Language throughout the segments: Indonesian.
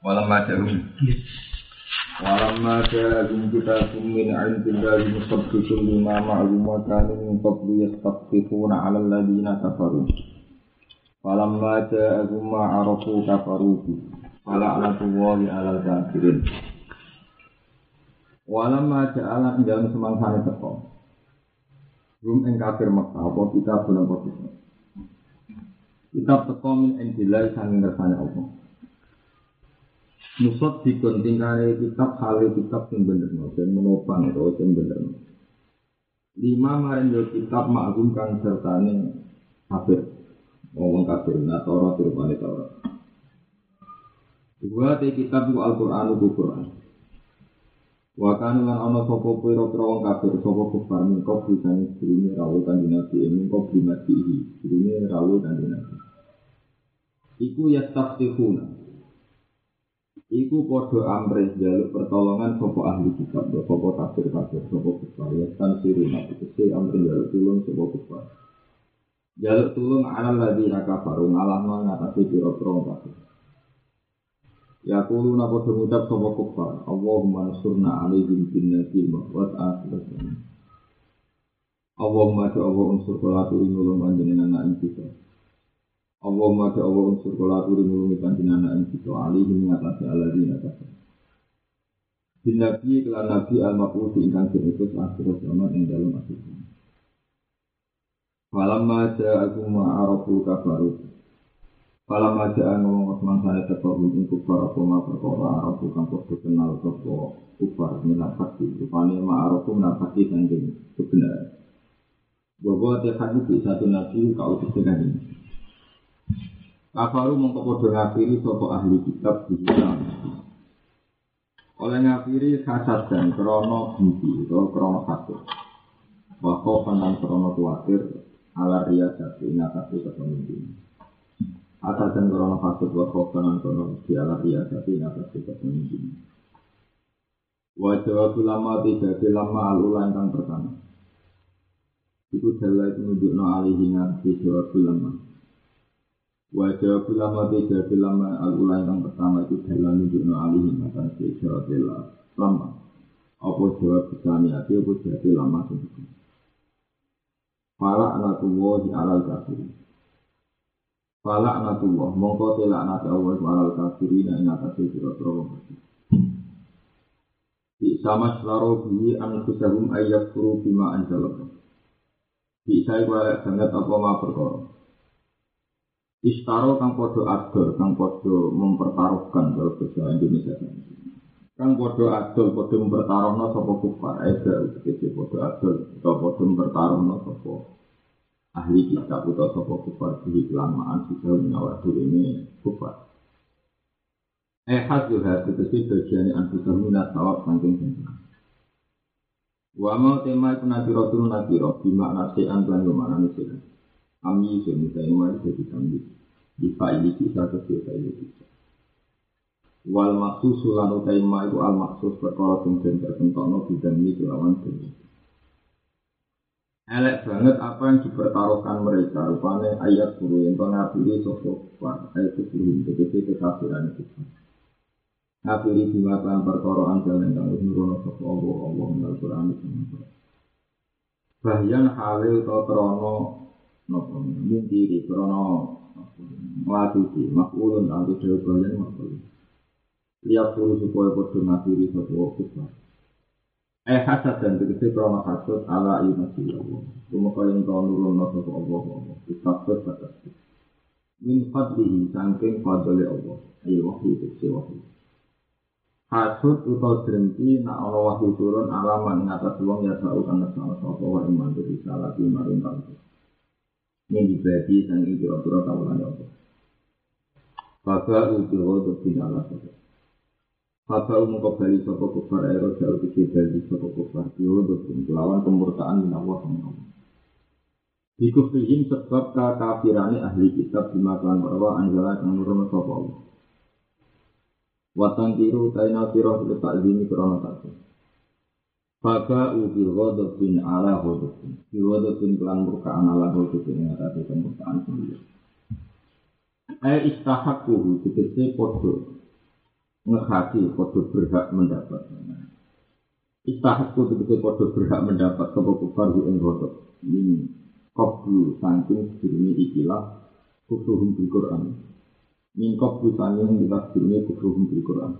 Walamma ja'um Walamma ja'um kitabun min 'indillahi musaddiqun lima ma'ahum wa kanu min qablu 'ala alladhina kafaru. Walamma ja'ahum ma 'arafu kafaru. Fala'natullahi 'alal kafirin Walamma ja'ala dalam semangsane teko. Rum ing kafir Mekah apa kita bulan apa Kitab? Teko min indillahi sanging kersane Allah Nusot dikon tingkahnya kitab hal kitab yang bener dan menopang itu yang bener lima marin yo kitab maklum kang sertane kafir ngomong kafir nah Taurat rupane Taurat. Dua te kitab itu Al-Qur'an itu Qur'an. Wakan lan ana sapa pira-pira wong kafir sapa kufar min kok disane dirine rawuh kanjeng Nabi min kok dimati dirine rawuh kanjeng Nabi. Iku yastaftihuna Iku podo amres jaluk pertolongan sopo ahli kitab, sopo kafir kafir, sopo kufar, ya tan siru nabi kese amres jaluk tulung sopo kufar. Jaluk tulung ala lagi raka faru ngalah mengatasi piro piro kafir. Ya kulu napa mengucap sopo kufar, Allahumma nasurna alaihim bin nabi wa akhirat. Allahumma ya Allah unsur kolatu ingulung panjenengan anak kita. Allahumma ta Allah unsur kula aturi mulungi panjenengan anak kita alihi mengatasi aladina kafir. Bin Nabi kelan Nabi al-Maqusi ingkang diutus akhir zaman ing dalam akhir. Falamma ja'akum ma'arafu kafaru. Falamma ja'a ngomong saya tekahum ing kufar apa ma perkara arafu kang podo kenal sapa kufar minat fakti. Rupane ma'arafu minat fakti sanjing kebenaran. Bahwa tiap satu nabi kau ini. Kafaru mongko padha ngafiri sapa ahli kitab di Oleh ngafiri kasat dan krono benci atau krono hasud. Wako penan krono kuatir ala riyasati ngatasi kepemimpin. Asal dan krono hasud wako penan krono di ala riyasati ngatasi kepemimpin. Wajah lama tiga lama alulan pertama. Iku dalai itu menunjukno alihi ngatasi jawab lama. Wajah ulama tiga ulama al ulama yang pertama itu dalam nunjukno alih maka jawab lama. Apa jawab bisani hati apa jawab lama sendiri. Fala anatullah di alal kafir. Fala anatullah mongko tela anat Allah alal kafir ina ing atas sira-sira wong kafir. sama selaro bihi an kusahum ayat furu bima anjalallah. Bisa iku banget apa ma perkara. Istaro kang podo adol, kang podo mempertaruhkan kalau bahasa Indonesia. Kang podo adol, podo mempertaruhkan sopo kufar, ega utikisi podo adol, atau podo mempertaruhkan sopo ahli kitab atau sopo kufar di kelamaan sudah menawar ini kufar. Eh hasil hati kesi bagian antusah minat tawab sangking sempurna. Wa mau tema nabi rotul nabi roh, bimakna se'an dan ke mana nih Kami itu misalnya mari jadi kami. Bisa ini bisa kecil ini bisa. Wal maksus sulan utai ma itu al maksus perkara sing den tertentokno bidang ini kelawan dunia. Elek banget apa yang dipertaruhkan mereka rupanya ayat guru yang kau ngabili sosok ayat sepuluh tegese kekafiran itu. Ngabili dimakan perkara anjal yang kang nurono sosok Allah Allah menal Quran itu. Bahyan halil atau nopo yen di krono mlaku di makulun lan kudu bayan makul liya kudu supaya padha mati ri sapa waktu eh hasad dan tegese krono hasad ala ayu mati yo rumoko yen to nurun nopo sapa Allah kita kesat min fadlihi saking fadlile Allah. Ayo waktu itu sewa Hasud utau terhenti na Allah wahyu turun alamat ngatas wong ya sahur karena salah satu orang mandiri salah di marin tersebut. Ini dibagi sang ibu kira tahunan Allah. Faka ubi rodo binala sopo. Faka umum kembali sopo kufar ero jauh kecil dari sopo kufar. Yodo bin kelawan kemurtaan min Allah sama Allah. Dikufrihim sebab kekafirani ahli kitab dimakan bahwa anjala yang nurun sopo Allah. Watang kiru taina sirah letak dini krono satu. Faka ubil bin ala ghadabin. Bin kelan murkaan ala ghadabin yang ada kemurkaan sendiri. Eh istahakku tegese podo. ngehaki podo berhak mendapat. Istahku tegese podo berhak mendapat kufar ing rodok. Ini qablu saking sedurunge ikilah kufruhum bil Quran. Min qablu saking kita sedurunge kufruhum bil Quran.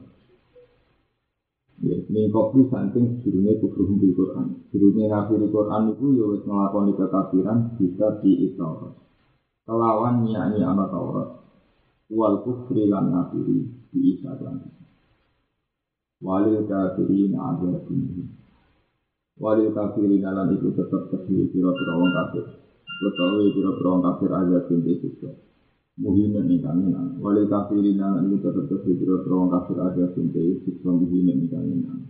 Mengkok di samping jurunya kubur hukum di Qur'an. Jurunya ngakhiri Qur'an itu ya wis ngelakoni kekafiran bisa di Taurat Kelawan nyanyi anak Taurat. Wal kufri lan ngakhiri di Isa dan Walil kafiri na'adzir bunyi Walil kafiri nalan itu tetap kesih kira-kira orang kafir. Ketahui kira-kira orang kafir aja bintik juga muhimin ingkang inang. Wali kafirin nang ini tetap kesidro terong kafir ada sinte isik song muhimin ingkang inang.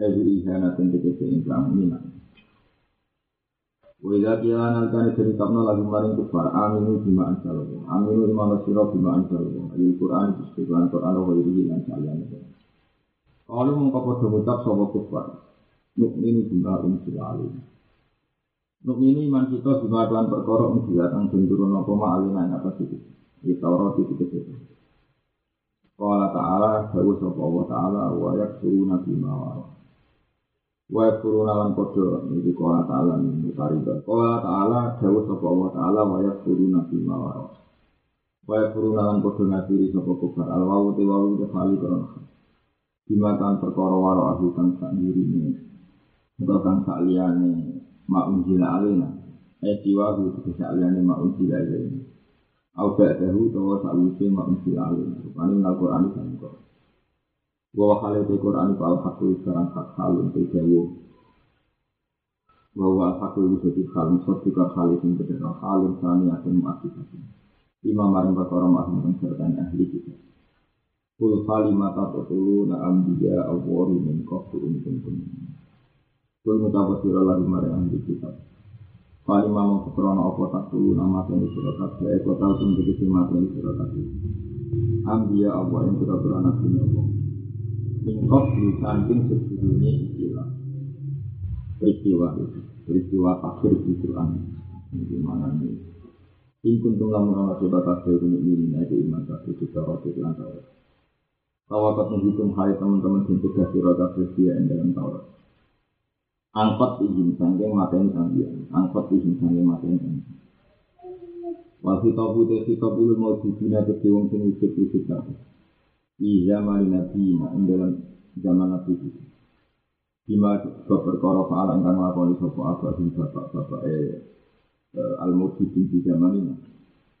Ehu ihana natin tegesi ingkang inang. Wila kila nalkani ceritakno lagi maring kufar, aminu bima ansalobo. Aminu imam asiro bima ansalobo. Ayul Qur'an, kusikulan Qur'an, lho yuri ingkang salian. Kalau mengkapodomutak sobat kufar, mukminu bima ansalobo. Alim. ini iman kita bima kelan perkara unsilat ang turun apa ma'alin yang atas itu. Di Taurat itu itu. Qala ta'ala, dawu sopo Allah ta'ala, wa yakfuru nabi mawar. Wa yakfuru nalan podo, ini qala ta'ala, ini taridah. Qala ta'ala, dawu sopo Allah ta'ala, wa yakfuru nabi mawar. Wa yakfuru nalan podo ngasiri sopo kufar. Al-wawu tiwawu tehali korona. Dimakan perkara waro aku kang sak ini Atau liyane ma'unjila alina Eh siwahu tegesa alina ma'unjila alina Aku gak tahu bahwa sa'wisi ma'unjila alina Rupanya minal Qur'an itu yang kau Bahwa hal itu Qur'an itu al-haqqu sekarang hak halun terjawa Bahwa al-haqqu itu jadi halun Sotika halus yang berdara halun Sani akan mu'asifasi Imam Marim Bakara Mahmudan serta ahli kita. Kul kalimat atau tulu na'am awwari minkoh tu'un um tu'un um um. tu'un Kul mutapa sira lagi mare ahli kitab. Kalimah mau kekrona apa tatulu nama tani sira kabeh eko tau sing tegese mateni sira kabeh. Ambiya Allah yang sira beranak dunia Allah. Min qabdu saking sedurunge ikilah. Peristiwa itu, peristiwa akhir di Quran. Ini mana ini? In kuntum lamun ana sebab kabeh ini ini iman kabeh kita roti lan Tawakat menghitung hai teman-teman cegah sirah kafir dia yang dalam Taurat. Angkot izin sangking mateni ambian. Angkot izin sangking mateni ambian. Wal hitabu te hitabu mau dibina ke wong sing wujud-wujud kabeh. Di zaman Nabi na ing dalam zaman Nabi itu. Bima perkara faala bapak-bapak eh, eh al-mujibin di zaman ini.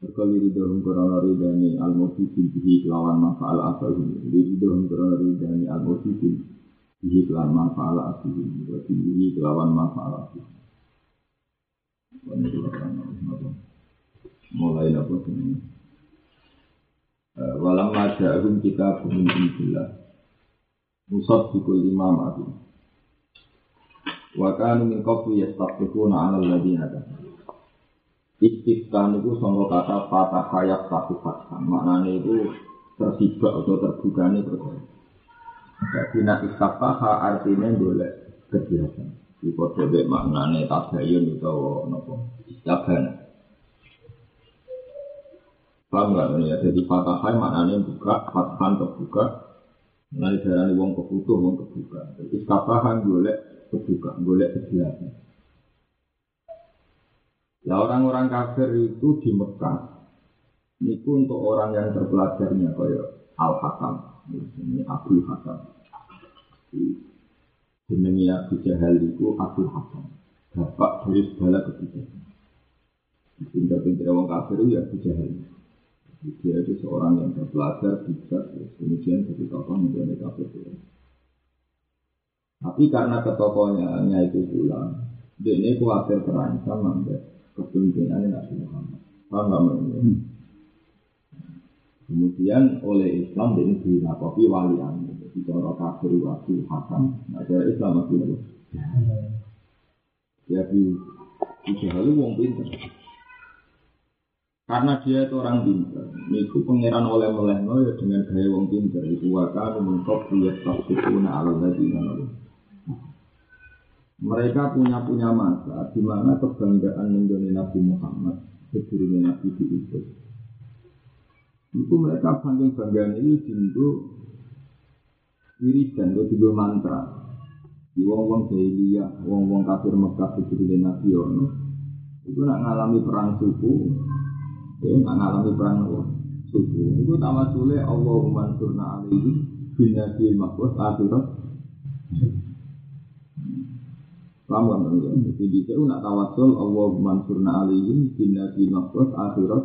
Berkali ridhohum korona ridhani al-mujibin bihi kelawan mafa'al asahum Ridhohum korona ridhani al-mujibin bihi kelawan mafa'al asahum Berarti bihi kelawan mafa'al asahum Mulai apa ini Walam maja'ahum kita bumin indillah Musab bikul imam ati Wa kanu min qablu yastaqifuna ala alladhina kafaru Istiqtan itu sangka kata patah hayat satu fathah. Maknanya itu tersibak atau terbuka ini perkara. Jadi nak istiqtah artinya boleh kegiatan. Di kode maknanya tabayun atau nopo istiqtan. Paham nggak ya? Jadi patah hayat maknanya buka, fathan terbuka. Nanti darah wong kebutuh, wong kebuka. Jadi istiqtah boleh kebuka, boleh kegiatan. Ya orang-orang kafir itu di Mekah itu untuk orang yang terpelajarnya kayak Al Hakam, ini Abu Hakam. Jenengnya Abu Jahal itu Abu Hakam, bapak dari segala kebijakan. Pintar-pintar orang kafir itu ya Abu Jahal. Dia itu seorang yang terpelajar, bijak, kemudian jadi tokoh menjadi kafir. Tapi karena ketokohnya itu pulang, dia ini khawatir terancam sampai kepemimpinan Nabi Muhammad. Paham hmm. Kemudian oleh Islam ini dinakopi wali anu. Jadi cara kafir wali hakam. Nah cara Islam masih ada. Ya di Jahal wong pinter. Karena dia itu orang pinter. Itu pangeran oleh oleh ya dengan gaya wong pinter. Itu wakar mengkop dia tak ala lagi mereka punya punya masa di mana kebanggaan menjadi Nabi Muhammad sebelumnya Nabi itu. Itu. Itu mereka saking banggaan ini tentu wiridan itu juga mantra. Di wong-wong jahiliyah, wong-wong kafir Mekah sebelum Nabi ono, itu nak ngalami perang suku, ya nak ngalami perang suku. Itu tamat sule Allahumma surna alaihi bin nabi makwas akhirat. Paham ya? Jadi dia nak tawasul Allahumma surna alaihi bin nabi makwas akhirat.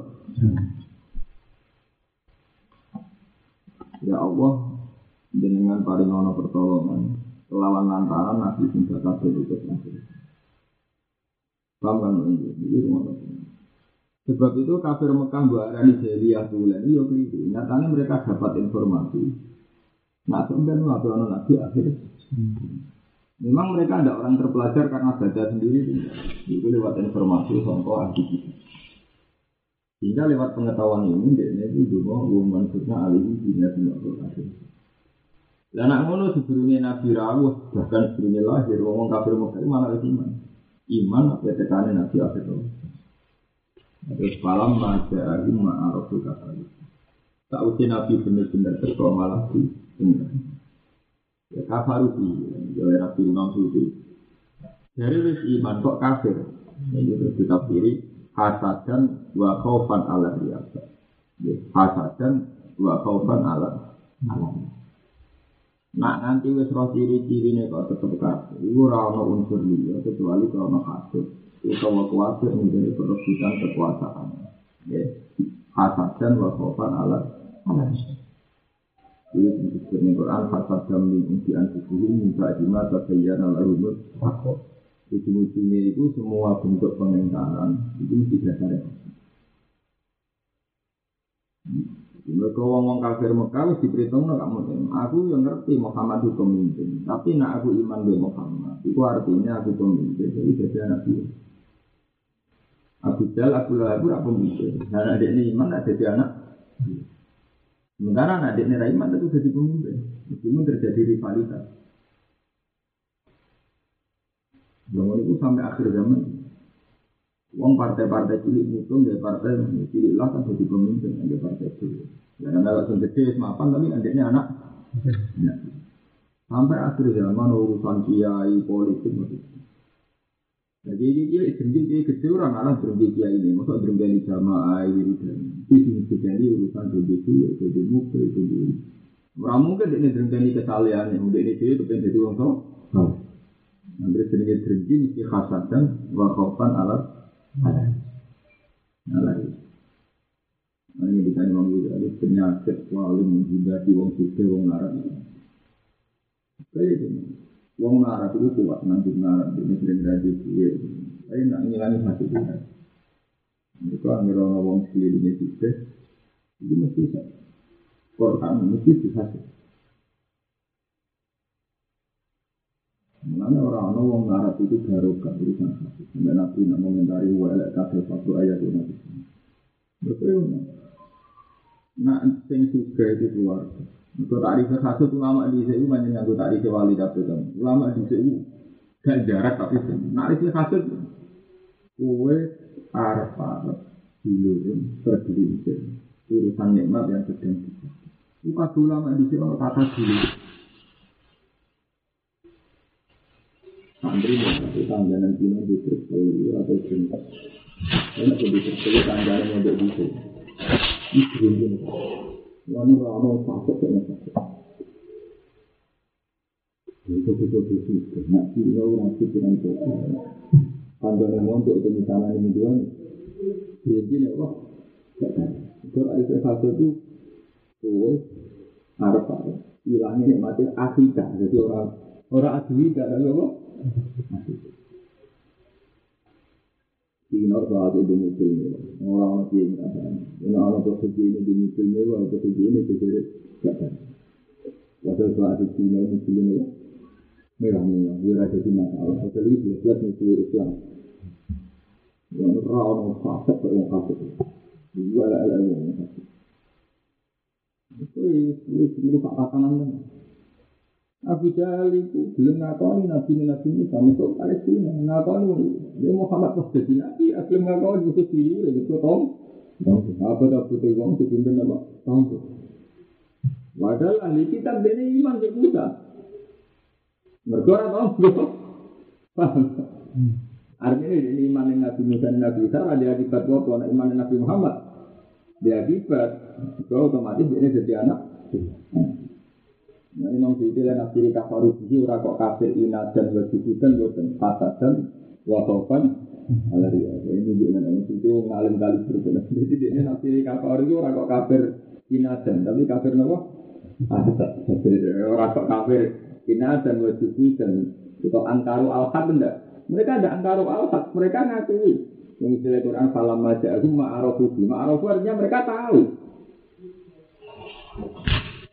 Ya Allah, dengan paling ono pertolongan lawan lantaran nabi sing bakal itu akhir. Paham kan Jadi Sebab itu kafir Mekah buat arani jahiliyah tulen itu keliru. Nyatanya mereka dapat informasi. Nah, kemudian nabi ono nabi akhir. Memang mereka ada orang terpelajar karena baca sendiri. Itu lewat informasi contoh ahli Sehingga lewat pengetahuan ini, dia itu juga umum maksudnya alihi bina bina akhir. Dan anak ngono sebelumnya Nabi rawuh bahkan sebelumnya lahir wong kafir Mekah malah iman. Iman apa tekane Nabi akhir Terus malam maja alim ma'araful kafir. Tak usia Nabi benar-benar terkau malah di benar. Ya kafaru di ya Nabi Imam Suti. Dari wis iman kok kafir. Ini terus ditafsiri hasadan wa khaufan ala riyasa. Ya, hasadan wa khaufan ala ala. Nak nanti wis roh ciri-cirine kok tetep kafir. Iku ora ana unsur liya kecuali kalau hasud. Utawa kuasa menjadi perebutan kekuasaan. Ya. Hasad dan wakofan ala ala Ini disebut di Quran hasad dan min unti anfusihim minta jima tabayyan ala rumut Ujung-ujungnya itu semua bentuk pengingkaran itu mesti dasarnya. Mereka ngomong kafir Mekah wis diperhitung kamu. Aku yang ngerti Muhammad itu pemimpin. Tapi nak aku iman be Muhammad, itu artinya aku pemimpin. Jadi jadi anak. Abu Jal, Abu Lahab itu pemimpin. Dan adik ini iman, ada jadi anak. Sementara adik ini iman itu jadi pemimpin. Meskipun terjadi rivalitas. Zaman itu sampai akhir zaman. Wong partai-partai cilik itu, dari partai cilik lah kan jadi pemimpin, ada partai cilik. Ya kalau yang gede mapan tapi adiknya anak. Ya. Sampai akhir zaman urusan kiai politik maksudnya. Jadi ini dia berhenti dia gede orang alam berhenti kiai ini, masa berhenti jamaah ini dan itu jadi urusan berhenti itu jadi mukul dulu. Orang mungkin ini berhenti kesalahan yang udah ini dia itu pengen jadi orang tua. Nanti sedikit berhenti mesti khasatan wakafan alat alat. Nah, Nah, ini ditanya Imam Ghazali penyakit selalu menghindari wong suke wong larat. Gini, wong larat itu kuat nanti larat ini sering rajin gue. Tapi nak ngilangi hati kita. Mereka ngira wong ini suke, itu mesti. Quran mesti bisa. Orang-orang wong larat itu barokah urusan hati. Sampai nabi nak komentari walek kafe satu ayat itu nabi. Betul. Nah, sing suga itu keluarga. Untuk tarif satu ulama di sini banyak yang tarif wali dapet kan. Ulama di sini gak jarak tapi tarif satu kue araf araf dilurun tergelincir urusan nikmat yang sedang kita. Bukan ulama di sini kata dulu. Santri itu tangganan dino di terus atau cinta. Enak di terus tangganan yang berbisa. Itu ini. Wani rano sakit kena sakit. Itu itu itu. Nak kira orang pikiran itu. Panjang yang untuk misalnya ini dua. Jadi ya Allah. Itu ada satu itu. Oh, Arab Arab. Hilangnya mati akidah. Jadi orang orang asli tidak ada apa. Sinar saat itu muncul Orang-orang yang ada. Ini anak posisi ini di muncul mewah, posisi ini jadi gak ada. Padahal saat itu sinar muncul mewah. Merah-merah, dia ada di masalah. Padahal itu jelas muncul Islam. Yang orang fasik kok yang fasik. Dua ala-ala yang fasik. Itu itu pak tatanan Abu Jahal itu belum ngakoni nabi nabi ini sama kok Palestina ngakoni dia Muhammad pas jadi nabi belum ngakoni itu sendiri itu tom apa tak betul uang dipimpin apa tom Padahal ahli kitab ini iman ke Musa. Mereka orang tahu. Paham? Artinya ini iman yang Nabi Musa dan Nabi Isa ada akibat? Nah, iman yang Nabi Muhammad. Dia akibat. Kalau otomatis ini jadi anak. Nah, nong sisi lain nafsiri kafaru sisi ora kok kafir ina dan wajibudan boten fasad dan wakofan alaria. Ini juga nong sisi ngalim kali berbeda. Jadi ini nafsiri kafaru itu ora kok kafir ina dan tapi kafir nopo fasad. Ora kok kafir ina dan wajibudan itu angkaru al-haq? Mereka ada angkaru al-haq, mereka ngakui. Yang istilah Quran falam maja'ahum ma'arofu Ma'arofu artinya mereka tahu.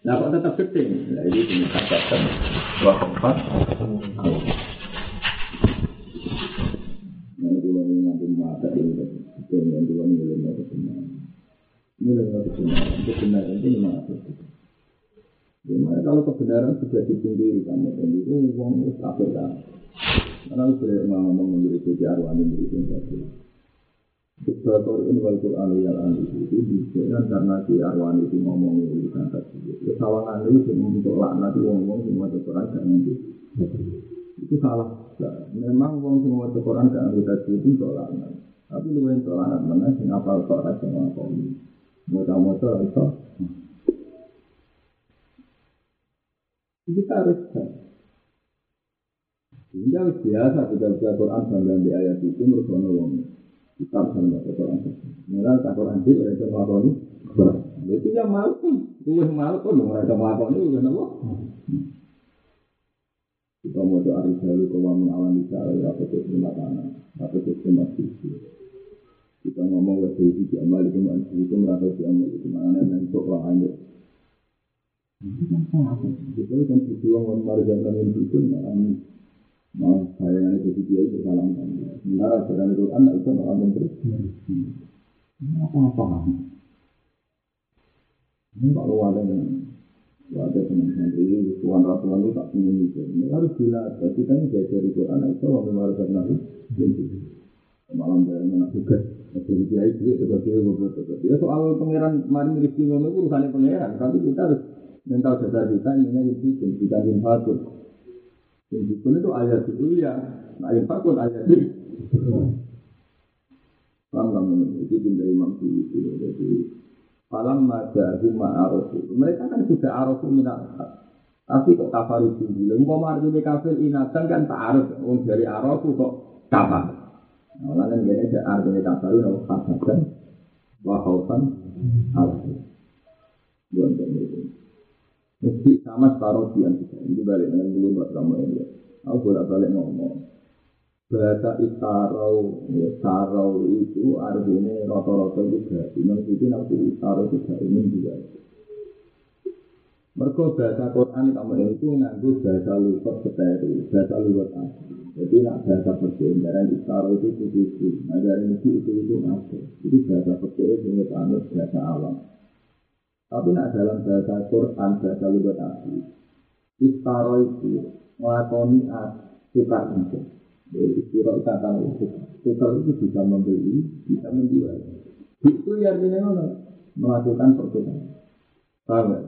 Nah kok tetap gede? Nah ini dinyatakan dua tempat. Nah itu lagi ngambil mata ini. Itu yang dua nilai mata benar. Nilai mata benar. Kebenaran itu lima Gimana kalau kebenaran sudah ditinggi kamu itu uang itu kafir kan? Karena aku sudah mau ngomong memberi kunci arwani memberi Sebab ini wal Quran yang itu diberikan karena si arwani itu ngomong kan tadi. Kesalahan itu untuk laknat ngomong semua Quran gak ngerti. Itu salah. Memang wong semua Quran gak ngerti tadi itu untuk laknat. Tapi lu yang untuk laknat mana sih ngapal raja ngomong. Mau kamu itu kita harus Sehingga biasa kita baca Quran bangga di ayat itu menurut wong kita harus baca Quran. Mereka tak Quran itu mereka melakukan itu yang malu pun, itu malu itu kan apa? Kita mau doa risalu kalau mengalami cara ya apa itu tanah, apa itu terima. Kita ngomong ke itu itu merasa itu bentuk lain itu kan salah. Itu kan memarjakan itu saya yang itu dia itu salah kan. Sementara jalan itu anak itu malah menteri. Apa-apa. Ini kalau ada yang ada teman-teman ini, tuan ratuan itu tak punya itu. Ini harus dilatih. Kita ini belajar itu anak itu mau memarjakan nabi. Malam dari mana juga. Jadi dia itu sebagai beberapa. Ya soal pangeran mari rezeki ngono itu urusannya pangeran. Tapi kita harus mental dasar kita ini itu bukan infakun. Infakun itu ayat itu ya, nah infakun ayat itu. Paham kamu? Itu dari Imam itu. Jadi Falam majahu ma'arofu. Mereka kan sudah arofu minat. Tapi kok kafaru tinggi. Mau marjini kafir inatan kan tak arif. Dari arofu kok kafar. Nah, lalu ini artinya kafaru. Nah, kafaran. Wahautan. Alaihi. Buat itu. Mesti sama separuh di kita. Ini balik dengan dulu buat kamu ini. Aku bolak balik ngomong. Bahasa istarau, ya, sarau itu artinya rata-rata juga. Imam itu nanti istarau juga ini juga. Mereka bahasa Quran kamu itu nganggu bahasa lukat seteri, bahasa lukat asli. Jadi nak bahasa percaya, dari istarau itu itu. Nah dari itu itu itu ada. Jadi bahasa percaya itu bahasa alam. Tapi nak dalam bahasa Quran, bahasa lugat asli, istaro itu melakoni tukar itu. Jadi istiro itu akan tukar itu bisa membeli, bisa menjual. Itu ya artinya mana? Melakukan pertukaran. Ya?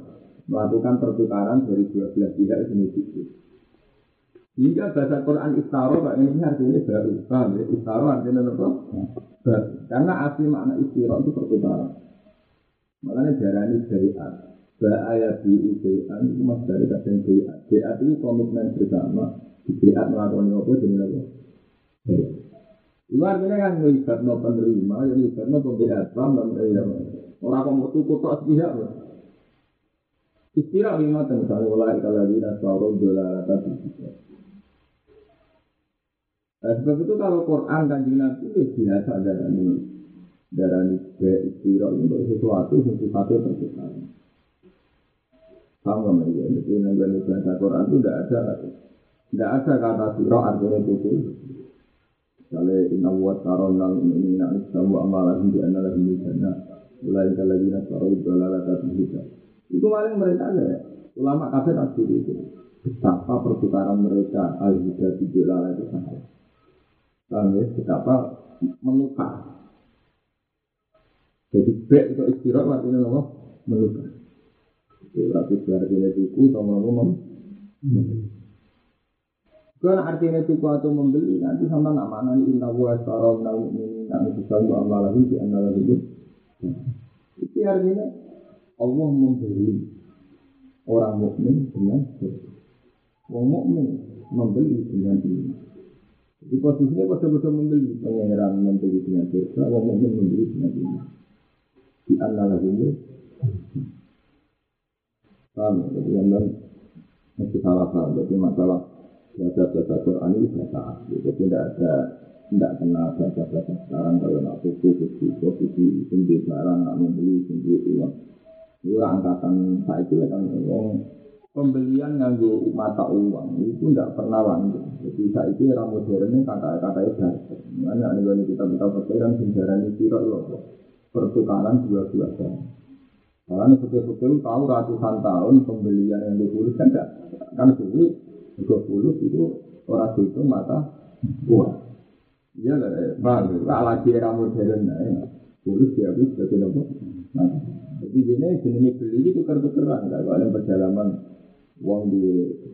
Melakukan pertukaran dari dua belah pihak itu itu. Hingga bahasa Quran istaro Pak ini artinya baru. Paham ya? Istaro artinya apa? Baru. Karena asli makna istiro itu pertukaran. Makanya darani syariat. Ba'aya bi'i syariat itu mas dari kadang syariat. Syariat itu komitmen bersama. Syariat melakukan apa jadi apa? Itu artinya kan melibat no penerima, yang melibat no pembelian Islam dan orang kok mau tuku tok sepihak. Istirahat lima misalnya mulai kalau di nasaro dolar. Nah, sebab itu kalau Quran kanjeng Nabi itu biasa ada ini darah be istirahat untuk sesuatu yang sifatnya pertukaran. Sama ya, jadi negara bahasa Quran itu tidak ada, tidak ada kata surah artinya itu. Misalnya inna wa taron lal ini nak sabu amalan di analah ini sana. Mulai kalau di nasaro itu lalata kita. Itu paling mereka ya. Ulama kafir asli itu. Betapa pertukaran mereka al-huda di itu sangat. Kami ya? Betapa menukar jadi bek itu istirahat artinya apa? Meluka. Ya, berarti artinya tuku atau mau membeli. Kan artinya tuku atau membeli nanti sama nak mana ini inna wa asara minal mu'minin nak bisa wa amalahu di anna itu. Itu artinya Allah membeli orang mukmin dengan surga. Orang mukmin membeli dengan iman. Jadi posisinya betul-betul membeli pangeran membeli dengan surga, orang mukmin membeli dengan iman. Di anna itu. Paham? Jadi yang mesti salah paham. Jadi masalah baca baca Quran ini bahasa asli. Jadi tidak ada tidak kenal baca baca sekarang kalau nak buku buku posisi sendiri barang nak membeli sendiri uang. Itu angkatan saya itu kan uang pembelian nganggo mata uang itu tidak pernah langgeng. Jadi saya itu era modernnya kata-kata itu Mana nih kita kita percaya sejarah ini tidak loh pertukaran dua-dua karena betul-betul tahu ratusan tahun pembelian yang dipulus kan enggak kan sulit juga pulus itu orang itu mata uang. Iya lah, bang, lah lagi era modern nah, pulus dia habis sebagai nopo. Nah, jadi ini jenis beli itu tuker-tukeran, kalau ada perjalanan uang di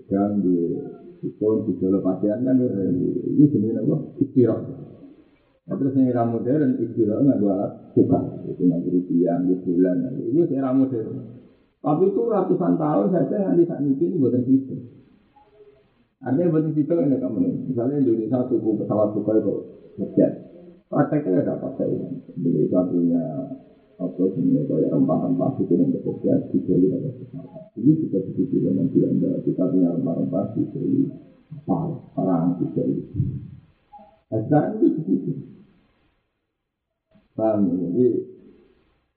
gang di Kupon, di Jolo Pasian kan ini jenis nopo istirahat. Nah, terus yang era modern istirahat nggak dua suka, itu nggak rupiah, di bulan, itu era modern. Tapi itu ratusan tahun saja yang di saat ini buatan itu. Artinya buatan itu ini kamu. Misalnya Indonesia tuku pesawat suka itu jet. Prakteknya ada apa saya? Indonesia punya apa sebenarnya kayak rempah-rempah itu yang bekerja di Bali ada pesawat. Ini juga begitu dengan Belanda. Kita punya rempah-rempah di Bali, perang di. Nah, sekarang itu begitu. Paham ya? Jadi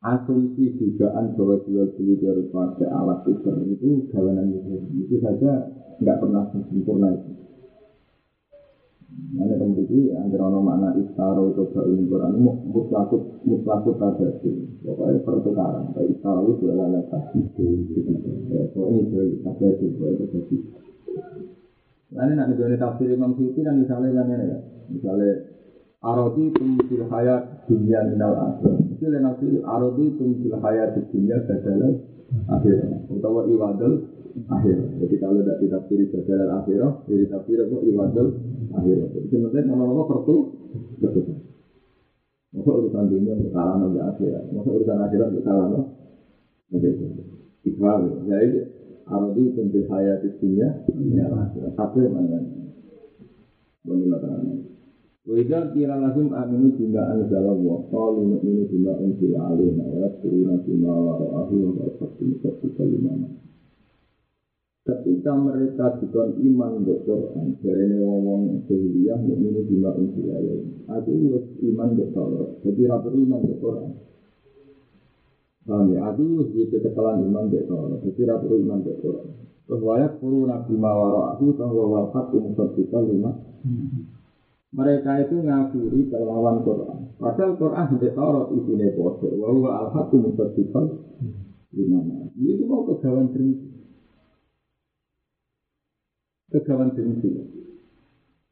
asumsi dugaan bahwa jual beli harus pakai alat tuker itu gawanan itu itu saja nggak pernah sempurna itu. Mana kemudian antara nama makna istaro itu ini Quran mutlakut mutlakut ada sih. Pokoknya pertukaran. Kayak istaro itu adalah tadi. Ya, so ini jadi ada itu itu nanti dari tafsir Imam Syuuti kan misalnya ini ya, misalnya Arodi tumfil hayat dunia minal akhir. Itu lain nafsi arodi tumfil hayat dunia badalah akhir. Utawa iwadul akhir. Jadi kalau tidak ditafsiri badalah akhir, jadi tafsir itu iwadul akhir. Jadi sebenarnya nama-nama pertu betul. Masa urusan dunia berkalah nabi akhir. Masa urusan akhirat berkalah nabi. Begitu. Ikhwal. Jadi arodi tumfil hayat dunia minal akhir. Akhir mana? Bagaimana? Wajah kira lazim aminu bima anzala wa qalu nu'minu bima unzila alaina wa yaskuruna bima wara'ahu wa yaskuruna musaddiqan limana. Ketika mereka dikon iman ke Quran, dari ngomong sehingga nu'minu bima unzila alaina. Aku iman ke Taurat, jadi rapi iman ke Quran. Paham ya? Aku gitu kesalahan iman ke Taurat, jadi rapi iman ke Quran. Terus wayak puru nabi mawara'ahu, bahwa wafat musaddiqan limana. Mereka itu ngafiri kelawan Quran. Padahal Quran tidak Taurat isinya bodoh. Bahwa al-haqu musaddiqan gimana? Itu mau kegawan dengki. Kegawan dengki.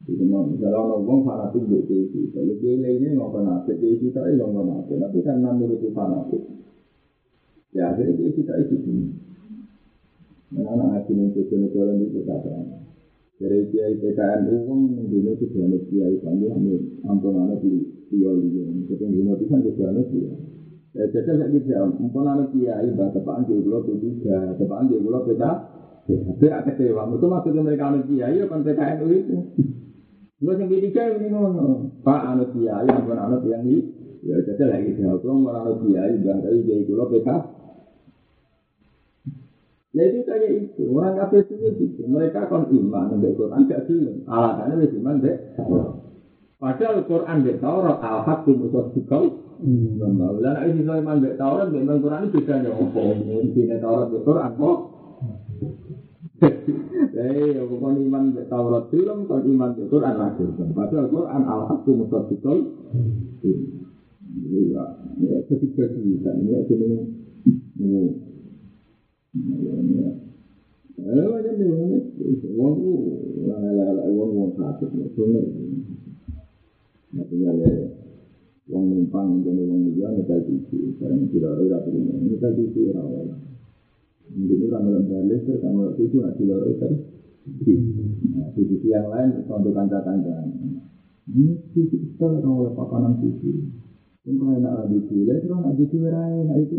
Jadi mau misalnya orang ngomong fanatik di TV. Kalau dia lainnya ngomong fanatik di TV, tapi ngomong fanatik. Tapi karena menurut fanatik. Ya akhirnya kita itu. Mana hati untuk jalan itu kata dari kiai PKN uang dino itu dana kiai kami hanya ampun anak di ini. Kita dino itu kan anak kiai. Ya saya gitu ampun anak kiai bah tepaan di pulau P tiga, tepaan di pulau PK. Tapi kecewa. Itu maksudnya mereka anak kiai ya kan PKN itu. Gue di kiai ini ngono. Pak anak kiai ampun anak yang ini. Ya lagi orang anak kiai. Ya itu kayak itu. Orang kafir itu gitu. Mereka kan iman dengan Quran gak film. Alasannya lebih iman deh. Padahal Quran dek Taurat al-haq musaddiqal. Lan isi iman dek Taurat dek Quran itu beda ya opo. Intinya Taurat dek Quran kok. Eh, bukan iman dek Taurat film, kan iman dek Quran lagi. Padahal Quran al-haq musaddiqal. Iya, ya, ketiga sih, kan ini ini Eh, ni, wong tu, lala wong wong sakit, benar. Maksudnya le, wong numpang jadi wong dia ngetal tv, sekarang tidak ada tidak punya ngetal tv rawol. Mungkin orang dalam balik, terus kalau itu nanti loro itu. Nah, di sisi yang lain, untuk kanca-kanca. Ini sisi kita orang oleh pakanan sisi. Untuk enak enak itu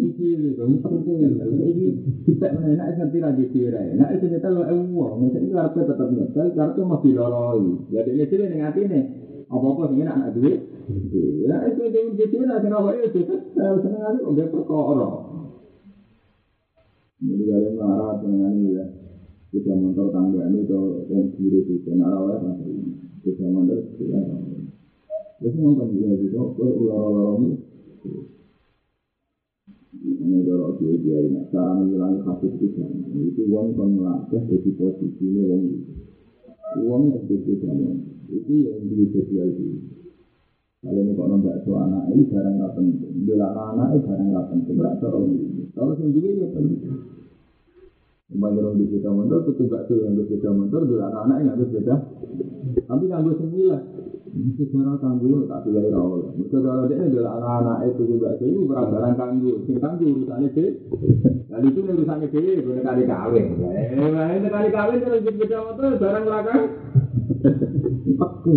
penting, ini kita enak nanti lagi. Nah itu kita lo itu harus tetap karena masih. Ya cilik dengan hati nih. Apa-apa sih. Ya itu nah aja, udah. Jadi kalau marah dengan ini ya, kita tangga ini atau yang itu, kita ya. Terus nonton juga itu, kok ular-ular ini. Ini dorong dia dia ini, cara mengulangi kasus itu Itu uang melatih jadi posisi ini uang itu. Uang yang itu kan, itu yang jadi itu. Kalau ini kok nombak so anak ini barang nggak penting, bila anak ini barang nggak penting, berarti orang ini. Kalau sendiri ya penting. Kembali orang di sepeda motor, itu gak tuh yang di sepeda motor, bila anak yang nggak sepeda. Tapi nganggo sembilan, mesti barang kanggo tak pilih rawol. Mesti kalau dia bila anak-anak itu juga itu barang kanggo, sing kanggo urusannya deh. Lalu itu urusannya deh, boleh kali kawin. Eh, ini kali kawin di sepeda motor barang belakang. Oke.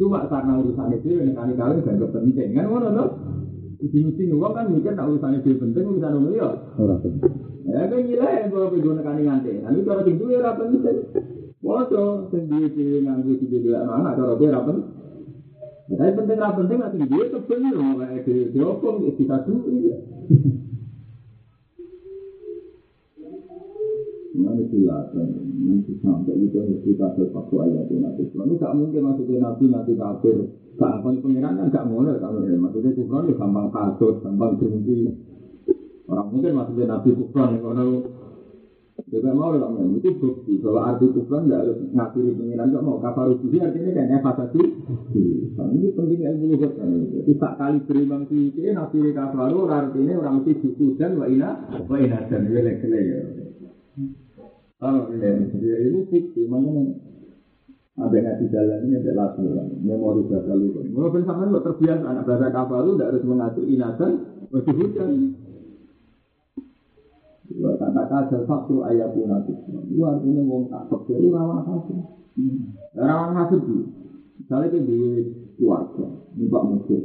Cuma karena urusan itu yang kali kali gak penting kan mana? Mesti uang kan mikir tak urusan itu penting urusan umum ya. Ya kan gila ya bawa pergi nekani nganti. Nanti kalau tinggi ya rapi penting. Waduh, sendiri nganggu di dia anak kalau dia rapi. Tapi penting rapi penting nanti dia kebel loh kayak di diopong di satu ini. Mengenai silakan, nanti sampai itu kita sepatu ayat nanti. Lalu gak mungkin maksudnya nabi nanti kafir. Gampang pengiran kan gak mulai kalau maksudnya kufran ya gampang kasut, gampang berhenti. Orang mungkin maksudnya nabi kufran yang kalau juga mau lah itu bukti bahwa arti kufran tidak harus ngakhiri pengiran gak mau kafar uji artinya kan evasasi. Ini penting ilmu lugat. Jadi tak kali berimbang sih nabi kafaru artinya orang mesti buku dan wa ina wa ina dan welek ya. Oh, ya, ya ini fiksi, makanya ada ngaji jalan ini ada latihan, memori bahasa lupa. Mungkin sama lo terbiasa anak bahasa kafaru tidak harus mengatur inasan, masih hujan. Satu ayat pun nanti. Dua artinya wong tak jadi rawan hasil. Rawan hasil itu. Misalnya kita di keluarga, numpak mobil.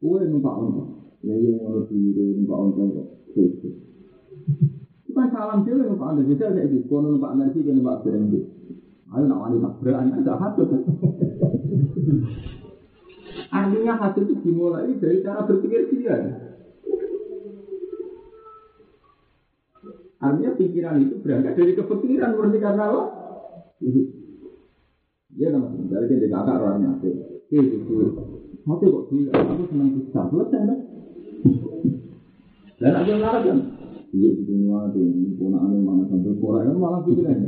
Kue numpak ontok. Ya yang harus di numpak ontok kok. Kita salam dulu numpak anda. Bisa saya di kono numpak nasi dan numpak BMD. Ayo nak wani tak berani ada hasil. Artinya hasil itu dimulai dari cara berpikir dia. Artinya pikiran itu berangkat dari kepikiran murni karena apa? Iya nama dari dia kakak orangnya. Iya itu. Mati kok gila, aku senang bisa. Selesai kan? Dan aku ngarep kan? Iya itu semua itu punya anu mana sambil kurang kan malah pikiran.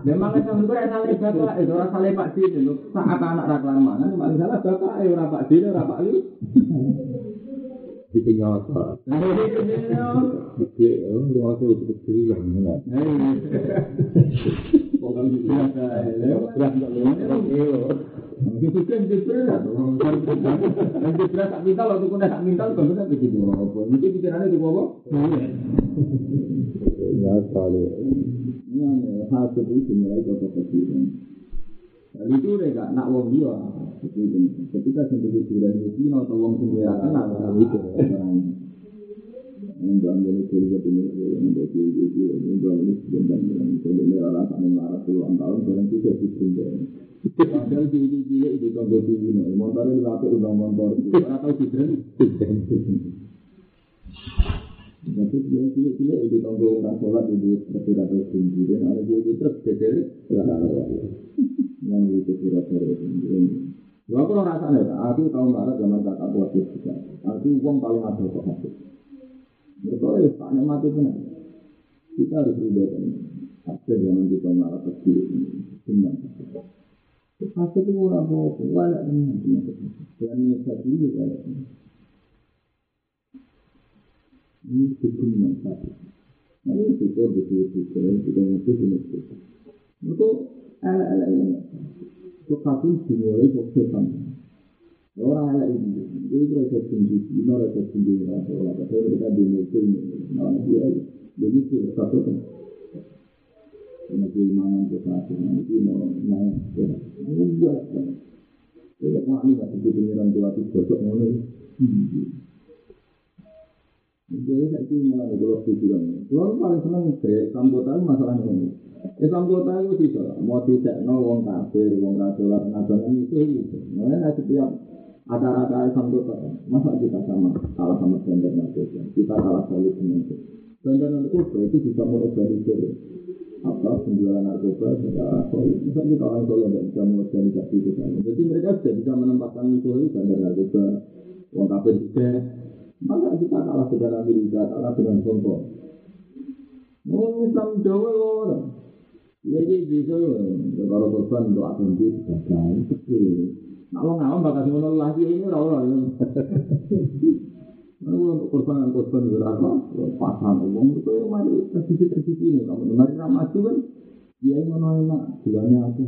Memang itu sambil kurang salah bapak itu orang salah pak itu saat anak raklan mana malah salah bapak eh orang pak di orang pak li. Itu nyata. Oke, oh, dia masuk itu kecil lah, enggak. Bukan biasa, ya. Berat enggak lu? Juga yang berat, yang berat tak minta, waktu kena tak minta, kan berat begitu. Mungkin pikirannya itu apa? Ya, sekali. Ini hasil itu dimulai dari kepikiran. Lalu itu mereka nak wong dia. Ketika sendiri di bulan atau wong sendiri akan ada. Hal itu. Enggak boleh jadi jadi ini, enggak boleh jadi ini, enggak boleh jadi ini, enggak boleh jadi ini, enggak boleh jadi ini, enggak boleh jadi ini, enggak boleh jadi ini, Padahal di ujung dia itu kan gue tinggi motornya dilatih udah motor, gue gak tau Tapi dia tidak itu tunggu orang sholat itu seperti kata tinggi dan ada dia itu terus jadi yang itu kira kira ini. Gua kalau rasanya, aku tahu ada zaman kakak buat juga. Aku uang paling ada kok aku. Mereka ya tak mati benar. Kita harus berubah kan. Ada zaman kita nggak kecil ini. Cuma Aku itu orang bawa, wala penyakit. Dan ini satu ini. Ini hukum manfaat. Nah ini kita betul-betul kita ngerti betul. Itu ala-ala ini. Itu kafir dimulai kok setan. Orang elek itu, itu rasa tinggi, ini rasa tinggi rasa olah. Tapi mereka di mobil, malah dia jadi itu satu kan. Karena dia mana itu satu, nanti mau mau ini buat kan. Tidak mau ini nggak seperti pengiran tua itu gosok itu. Jadi saya itu malah kalau tujuan. Kalau paling senang kayak sambutan masalah ini. Islam kota itu bisa, mau tidak no wong kafir, wong kafir, nasional itu itu. Makanya setiap ada rata Islam masa kita sama kalah sama bandar narkoba, kita kalah solid dengan itu. Bandar narkoba itu bisa mengorganisir apa penjualan narkoba secara solid. Misalnya kita orang solid tidak bisa mengorganisasi itu. Jadi mereka sudah bisa menempatkan musuh itu bandar narkoba, wong kafir juga. Maka kita kalah secara militer, kalah dengan contoh. Mau Islam Jawa orang. Jadi bisa kalau korban untuk akun di sebagai kecil. Ngawam bakal ngono lagi ini ora ora. Untuk korban korban berapa? Pasang uang itu mari terjadi terjadi ini. Kamu mari ramah kan dia ngono enak, bulannya ada.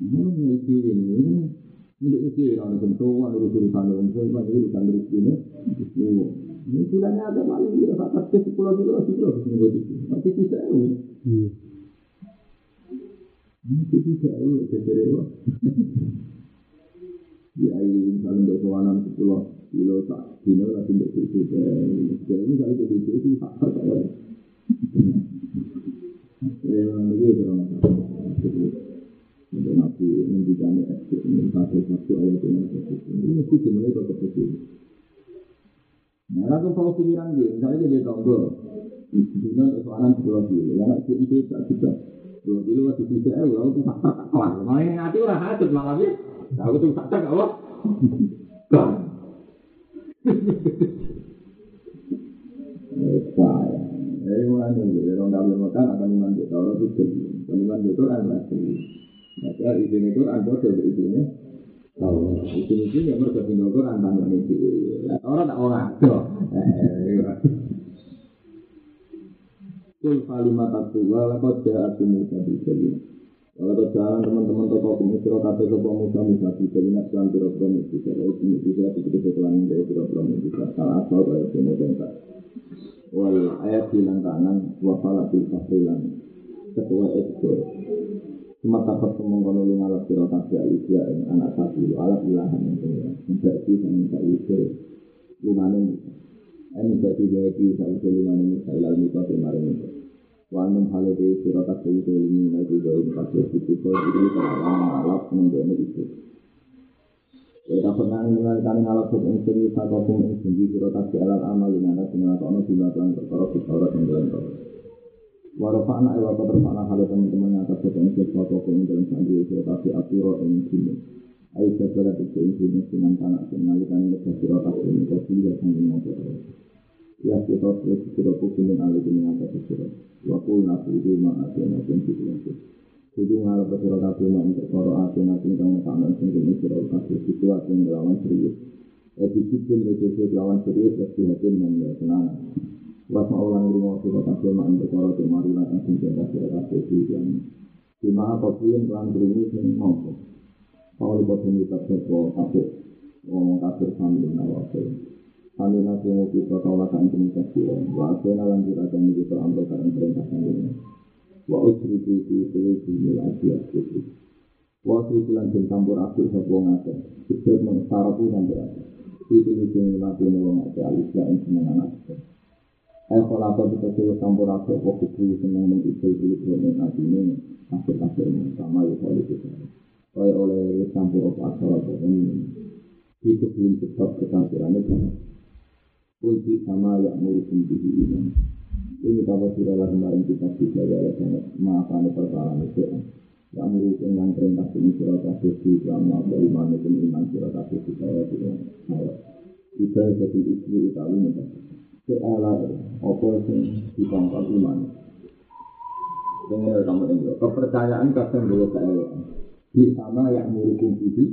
Ini ini. Untuk itu orang tentuan urus urusan orang tua, itu urusan rezeki ini. Ini bulannya ada paling dia tak kerja sepuluh kilo, sepuluh. Kilo. Tapi bisa itu tidak ya, jadi Ya, ini misalnya untuk kawanan sepuluh kilo tak kilo tapi untuk itu jadi misalnya jadi itu itu faktor kayak ya ini berapa untuk nabi mendikannya ekspor ini satu ayat ini ini mesti dimulai ke kecil Nah, aku kalau pikiran dia, misalnya dia tonggo, di sini soalan sepuluh kilo, ya, itu tak juga Dua kilo masih bisa, eh, lalu tuh fakta tak kelar. Malah yang ngati orang hajat malah ya. Lalu tuh fakta gak apa? Gak. Saya, jadi mulai orang dalam makan akan iman di itu iman di Quran lagi. Maka izin itu anda dari izinnya, Oh, izin itu ya mereka tinggal Quran tanggal ini. Orang tak orang ada. Kul kalimat aku walakot jahat Musa di Selina. Walakot jalan teman-teman toko kumusiro kata sopa Musa Musa di Selina selan pira-pira Musa. Lalu Musa itu kita setelan dari pira-pira Musa. Salah asal kaya. Wal ayat hilang kanan wafala bil fasilan. Ketua ekor. Cuma dapat kemungkinan lima alat siro kasih alisya anak satu alat ilahan yang punya. Menjadi dan minta usul. Lumanin ini jadi jadi satu lima ini saya lalu itu kemarin itu. Wanum hal itu sira kabeh itu ini lagi gawe kabeh itu kok iki kalawan alap menggone itu. Ya tak pernah mengenal kan sing bisa kok ing sing sira kabeh alat amal ing ana sing nglakoni jumlah lan perkara perkara. Warafa anak ewa keterpana hal teman-teman yang akan kok ing sing kok ing dalam sandi sira kabeh atiro ing sini. Ayo sebera itu ing sini sinan tanah sing nalikan ing sira kabeh ing kok sing Ya kita terus kita kukumin alih ini ngangkat sira. Wakul nabi itu ma ati nabi itu itu. Jadi ngalap sira kabeh ma untuk para ati nabi kang taman sing kene sira kabeh situasi ngelawan serius. Eh disiplin itu lawan serius pasti hati nang ya tenang. Was maulan rumah sira kabeh ma untuk para temari lan sing sira kabeh yang di mana apa pun pelan berini sing mampu. Kalau boten kita sepo kabeh wong kafir sambil nawase. Kami nasi muki protokol kan penyukas siro. Wa asena lanjut akan begitu amro karena perintah kami. Wa usri di suwi di milasi asri. Wa usri bulan jeng campur asri sopo ngate. Sibet mengestarapu sampai asri. Itu sing milasi ini wong ate alisya yang seneng anak. Kalau apa kita sih campur asri apa kuku seneng mengikul dulu dengan hati ini. Akhir-akhir sama ya kalau kita. Oleh oleh campur apa asal apa ini. Itu belum tetap kekafirannya kan. Kunci sama yang murukum bihi iman. Ini kalau sudah lah kemarin kita bisa ya sangat maafkan perkara itu. Yang murukum yang perintah ini surat kasih di selama beriman itu iman surat kasih di saya saya. Kita jadi istri Itali nih. Keala apa sing iman. Dengan kepercayaan. Di sama yang murukum bihi.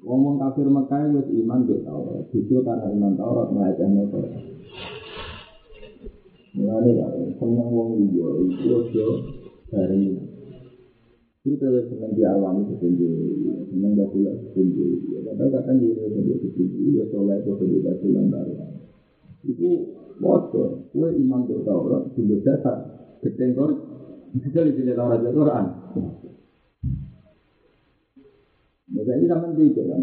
Ngomong kafir Mekah itu iman di Taurat. Justru karena iman Taurat melacaknya Taurat. Mulane ya, seneng wong liya itu aja dari Itu kalau senang di alam itu sendiri, senang batu lah sendiri. Kadang kadang dia itu sendiri, ya soleh itu sendiri batu lah Itu bocor, kue imam itu Taurat, sumber dasar, ketengkor, bisa dipilih Taurat itu Quran. Maka ini sama tiga kan.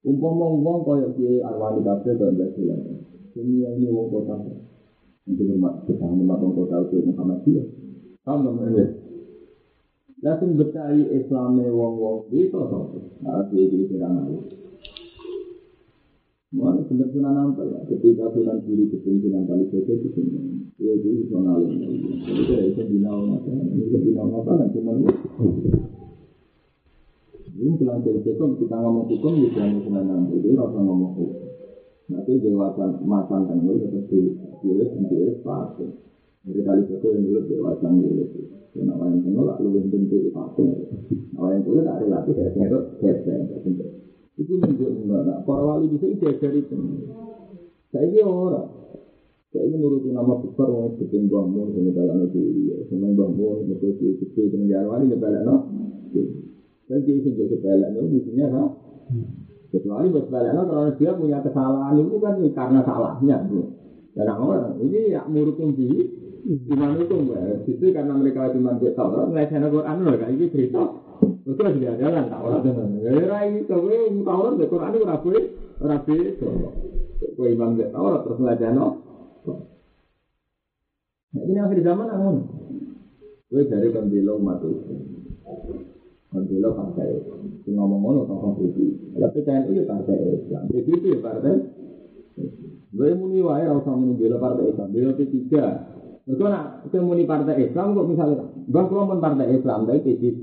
Umpama kabeh kaya batu lah. Ini yang ini wong kota. Untuk hormat kita hormat wong kota itu Muhammadiyah. Kamu nggak Lakin bercari Islamnya wong-wong itu. Nah, dia jadi kira Mulai benar sunan nampel ya. Ketika sunan kiri kepimpinan kali itu itu sini. Dia itu sunan alim. Jadi saya itu binau mata. Ini itu binau mata kan cuma ini belajar hukum kita ngomong hukum di dalam sunan nampel. Jadi rasa ngomong hukum. Nanti dewasa masan kan itu tetap di dia sendiri pasti. Jadi kali itu yang dulu dewasa dulu. Karena orang yang menolak lebih bentuk itu. Orang yang boleh tak relatif ya, saya kok Itu menunjukkan nah, para wali bisa diajari itu. Saya ini orang. Saya ini nuruti nama besar orang seperti bangun, sama jalan itu. Senang bangun, betul sih, kecil dengan jalan wali, ya balik no. Dan dia itu juga balik no, mestinya kan. Kecuali buat balik no, kalau dia punya kesalahan itu kan karena salahnya. Dan orang ini ya murutin diri, Iman itu enggak, itu karena mereka cuma dia tahu, orang ngelihat Quran loh, kayak gitu cerita. Itu lagi jalan, tak orang dengan. Ya, rai, tapi tahu orang Quran itu rapi, rapi itu. Kau imam dia tahu, terus ngelihat Nah, ini akhir zaman namun, gue dari pembela umat itu, partai, itu ngomong-ngomong tentang konstitusi. Tapi TNI itu partai Islam, itu ya partai. Gue muni wae, rasa muni bela partai Islam, bela P3, itu nak muni partai Islam kok misalnya, bang kalau partai Islam dari PBB,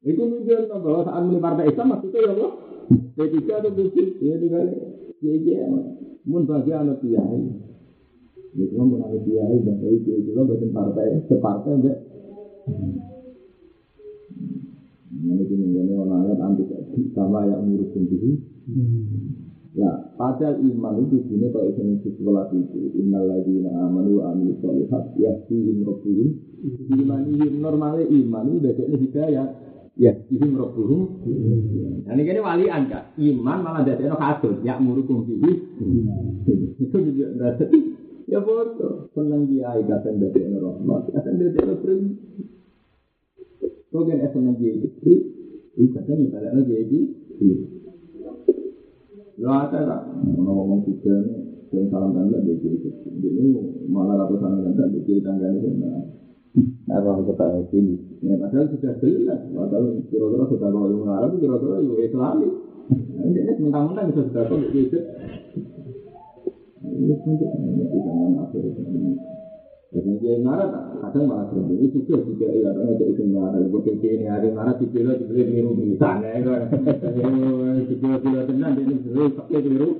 itu menunjukkan bahwa saat muni partai Islam maksudnya ya Allah, P3 atau PBB, ya dibalik, ya ya, mun bagi anak kiai, itu kan mun anak kiai dan itu kan bukan partai, separtai enggak. Ini ini orang ayat anti sama yang ngurus sendiri. Ya, padahal iman itu sini kalau itu sekolah itu innal ladzina amanu wa amilus sholihat yahdihim rabbuhum. Imanihim normalnya iman itu dadekne hidayah. Yahdihim rabbuhum. Nah ini kene walian kak. Iman malah dadekno kasut ya murukum bihi itu juga dadek ya bodoh. Seneng kiai kadang dadekno rahmat kadang dadekno prim Kau kan kiai istri, itu kadang ibaratnya kiai Ya ada lah, mau ngomong tiga yang salam tanda dia kiri kecil. Jadi malah ratusan tanda dia kiri tangga ini nah. Apa kita ini? Ya padahal sudah jelas, padahal kira-kira sudah kalau yang kira-kira itu Islami. Ini mentang-mentang bisa sudah gitu. Ini pun itu akhir Jadi dia marah, kadang malah berhenti. Ini juga juga ya, orang itu itu marah. Bukan ini hari marah di pilo, di pilo biru di sana. Di pilo pilo tenang, dia ini biru, pakai biru.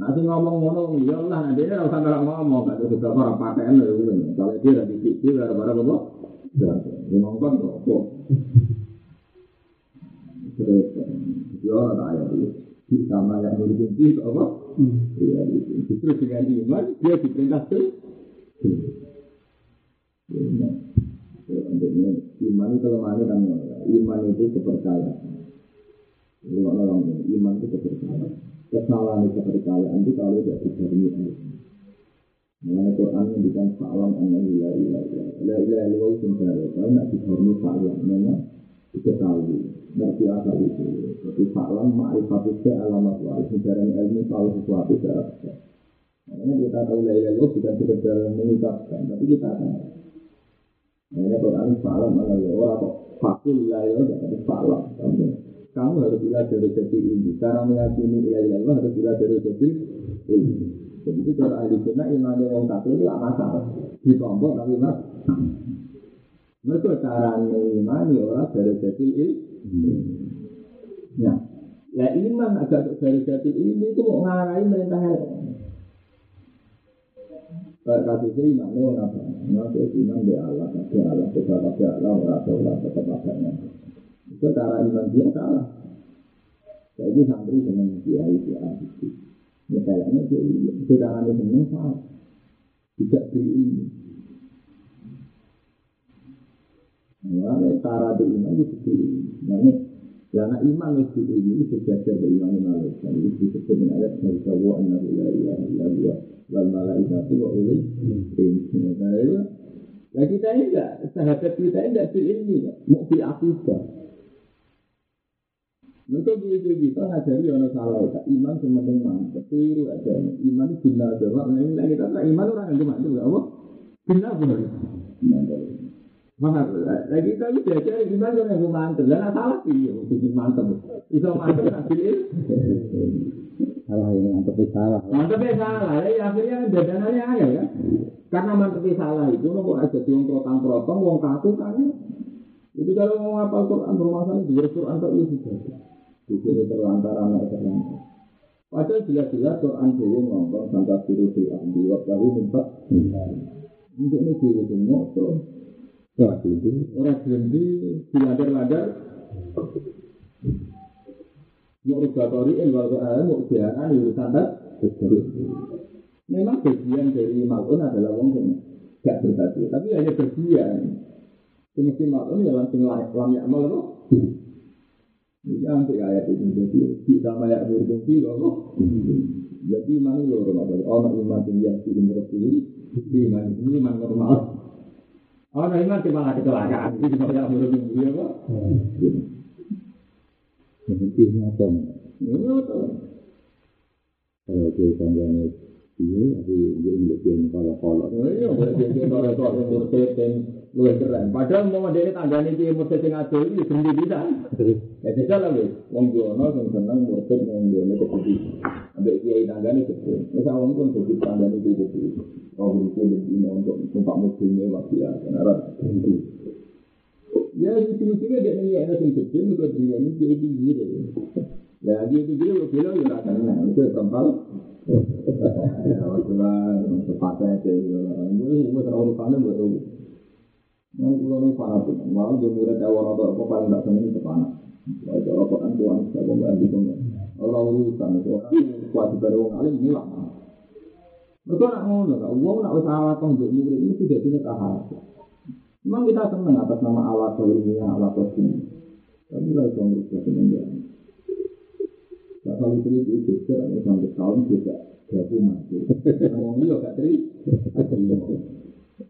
Nanti ngomong ngomong, ya Allah, nanti dia rasa nggak ngomong, nggak ada juga orang pakaian loh. Kalau dia lagi pikir, ada barang apa? Dia ngomong kok, Terus, ya ada ayat itu. Sama yang berhenti, apa? Iya, justru dengan iman, dia diperintah tuh. Iman itu kelemahannya kan iman itu kepercayaan. Orang iman itu kepercayaan. Kesalahan itu kepercayaan itu kalau tidak Allah. Mengenai Quran mendikan fa'alam anna ila ila ila ila ila ila itu sendiri. Kalau tidak dijarmi fa'alam, memang diketahui. Ngerti asal itu. Tapi fa'alam ma'rifatnya alamat wa'alih. Sejarah ilmu tahu sesuatu secara Makanya kita tahu la ilaha illallah bukan sekedar mengucapkan, tapi kita akan. Makanya Quran salam ala ya orang kok fakir la ilaha tapi salam. Kamu, kamu harus bila dari jadi ini. Cara meyakini la ilaha illallah harus bila dari jadi ini. Jadi itu cara ahli sunnah iman yang orang kafir itu masalah. Ditombok tapi mas. Mereka cara mengimani orang dari jadi ini. Ya, ya iman agak dari jadi ini itu mau ngarahin Kayak iman ini apa? Ngaku iman di Allah, kasih Allah, kita kasih Allah, rasa Allah, tetap adanya. Itu cara iman dia salah. Jadi santri dengan dia itu itu. Ya kayaknya dia itu cara seneng salah. Tidak beri ini. Mana cara di iman itu dulu. Mana karena iman itu ini sejajar dengan iman malaikat. Itu disebut dengan ayat dari Allah annahu la ilaha illa huwa wal malaikatu wa ulul ilmi. Nah kita ini enggak, sahabat kita ini enggak fil ilmi, mau fil akidah. Mereka bisa kita ngajari orang salah, iman cuma dengan ketiru aja. Iman itu bina aja, nah ini kita iman orang yang cuma itu, apa? Bina benar. Mahal, lagi kita itu diajari gimana yang gue mantep, dan salah sih, bikin mantep. Bisa mantep ngasih Salah ini mantep salah. Mantepnya salah, ya akhirnya dadanannya ayah kan. Karena mantepnya salah itu, nopo aja diung protang-protong, wong kaku kan. Itu kalau mau ngapal Quran bermasalah di Quran itu itu saja. Itu terlantar anak terlantar. Padahal jelas-jelas Quran dewi ngomong sampai biru di ahli waktu minta. Untuk ini dewi semua tuh. Wah, itu Orang berhenti, diladar-ladar. Eh, kalau ada mau biaran, itu standar. Memang bagian dari makhluk adalah wong yang gak berbagi, tapi hanya bagian. Mesti makhluk ya langsung lam ya amal apa? Ini nanti ayat itu jadi kita mayak berfungsi apa? Jadi mana lo remaja? Orang iman tinggi di ini, iman ini iman normal. Nah iman cuma ada kecelakaan. Itu cuma yang buruk minggu ya, nyata. Ini tuh. Kalau dia tangganya dia, tapi dia untuk dia. Oh iya, dia yang. Padahal mau dia tanggane dia murtad sing ado iki berhenti bisa. Ya jajal lah wis. Wong jono sing seneng murtad nang ngene keputih. Ambek kiai tanggane gede. Wis awon pun berarti lebih untuk numpak mobilnya waktu ya, karena. Ya, itu-itu dia nih ada yang kecil, juga dia ini dia tinggi Ya, dia tinggi, lo bilang ya rasanya, itu perempal. Ya, waktu lah, sepatah aja, gue gue terlalu panen buat lu. Yang pulau ini fanatik, malah dia murid atau apa paling nggak seneng itu panas. Wajah apa kan tuan, saya mau nggak gitu Orang urusan itu, orang kewajiban orang alim hilang. Mereka nak ngono. Uang nak usaha alat untuk murid ini tidak punya. Memang kita senang atas nama alat ilmiah, alat ini. Tapi lah itu mereka senang ya. Nah, kalau itu itu geser, ada sampai tahun juga gabu mati. Ngomong iya gak teri.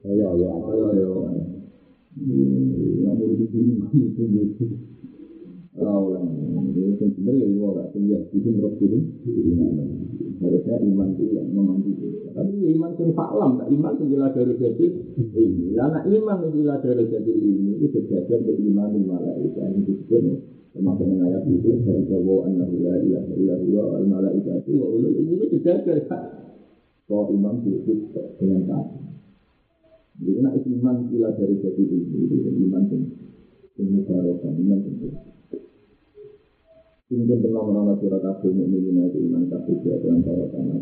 Ayo, ayo, Ayo, ayo. Yang murid mati pun itu. Oh, ini sebenarnya ya, itu gak kuliah. Bikin roh dulu. Harusnya iman itu yang memandu. Tapi ya iman yang faklam, tak iman yang jelas dari jadi ini. Karena iman yang jelas dari jadi ini, itu sejajar ke iman di malaikat. Ini disebut termasuk dengan ayat itu dari Jawa An-Nahu la ilaha illa huwa al malaikatu wa ulul itu sejajar. Kalau iman disebut dengan kata. Jadi nak iman gila dari jadi ini, itu iman yang yang mubarakah, iman yang ini pernah menolong surat kabel mukminin itu iman kabel dia dengan para tanah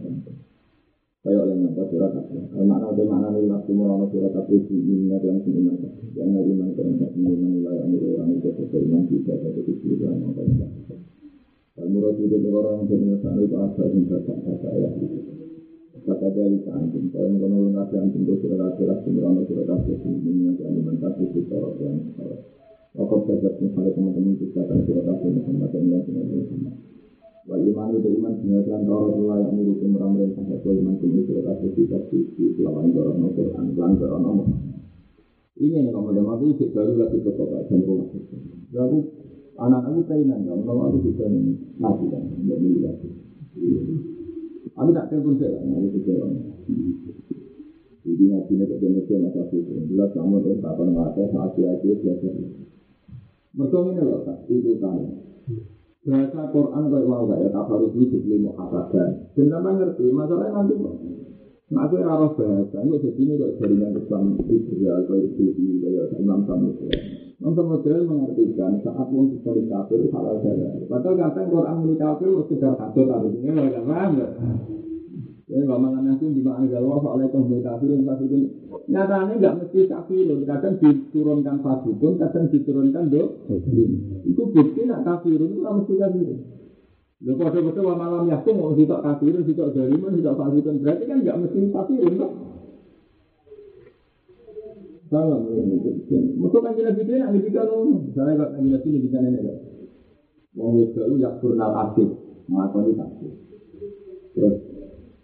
Kayak oleh ngapa surat kabel. Makna itu makna nih waktu surat kabel di iman yang iman kabel. Yang iman keren kabel iman nilai amir orang itu sesuai iman juga ada kejujuran yang baik. Dan menurut itu orang yang menyesal itu apa yang bapak bapak ya. Kata dari kantin, saya mengenal nabi antum itu surat kabel, surat kabel di iman yang iman kabel itu orang yang salah. Waktu belajar misalnya teman-teman kita akan surat kasih Muhammad dan yang dengan Muhammad. Wa iman itu iman taurat Allah yang menurut meramai sampai ke iman ini surat kasih kita di lawan dorong Quran lan dorong nomor. Ini yang kamu dengar itu baru lagi ke kota rumah. Lalu anak aku kainan dong, kalau aku bisa mati kan, boleh lagi. Aku tak telepon saya, aku bisa. Jadi ngaji nih kerja kerja masa itu, jelas kamu ngerti, hati-hati belajar. Mereka ini loh, tak itu kan. Bahasa Quran kayak mau gak ya, tak harus ini jadi mau dan. Nama ngerti, masalahnya nanti Nah, aku harus bahasa, ini jadi ini kok jaringan Islam Israel, kayak itu, kayak Imam Samudra. Imam Samudra mengartikan saat mau sekali kafir halal darah. Padahal kadang Quran milik kafir sekedar kafir tadi ini nggak ada paham nggak? Nggak mangan nanti di mana galau soalnya itu kafir yang pasti itu. Nyatanya nggak mesti kafir, kadang diturunkan fasidun, kadang diturunkan do. Itu bukti nak kafir itu mesti kafir. Lho kode-kode wa malam yakin mau sitok kafir, sitok jariman, sitok fasidun. Berarti kan nggak mesti kafir, kan? Salah, mesti kan jelas gitu ya, ini kan misalnya kalau kan jelas ini bisa nenek. Wong itu ya purnal asik, mengakoni tasbih. Terus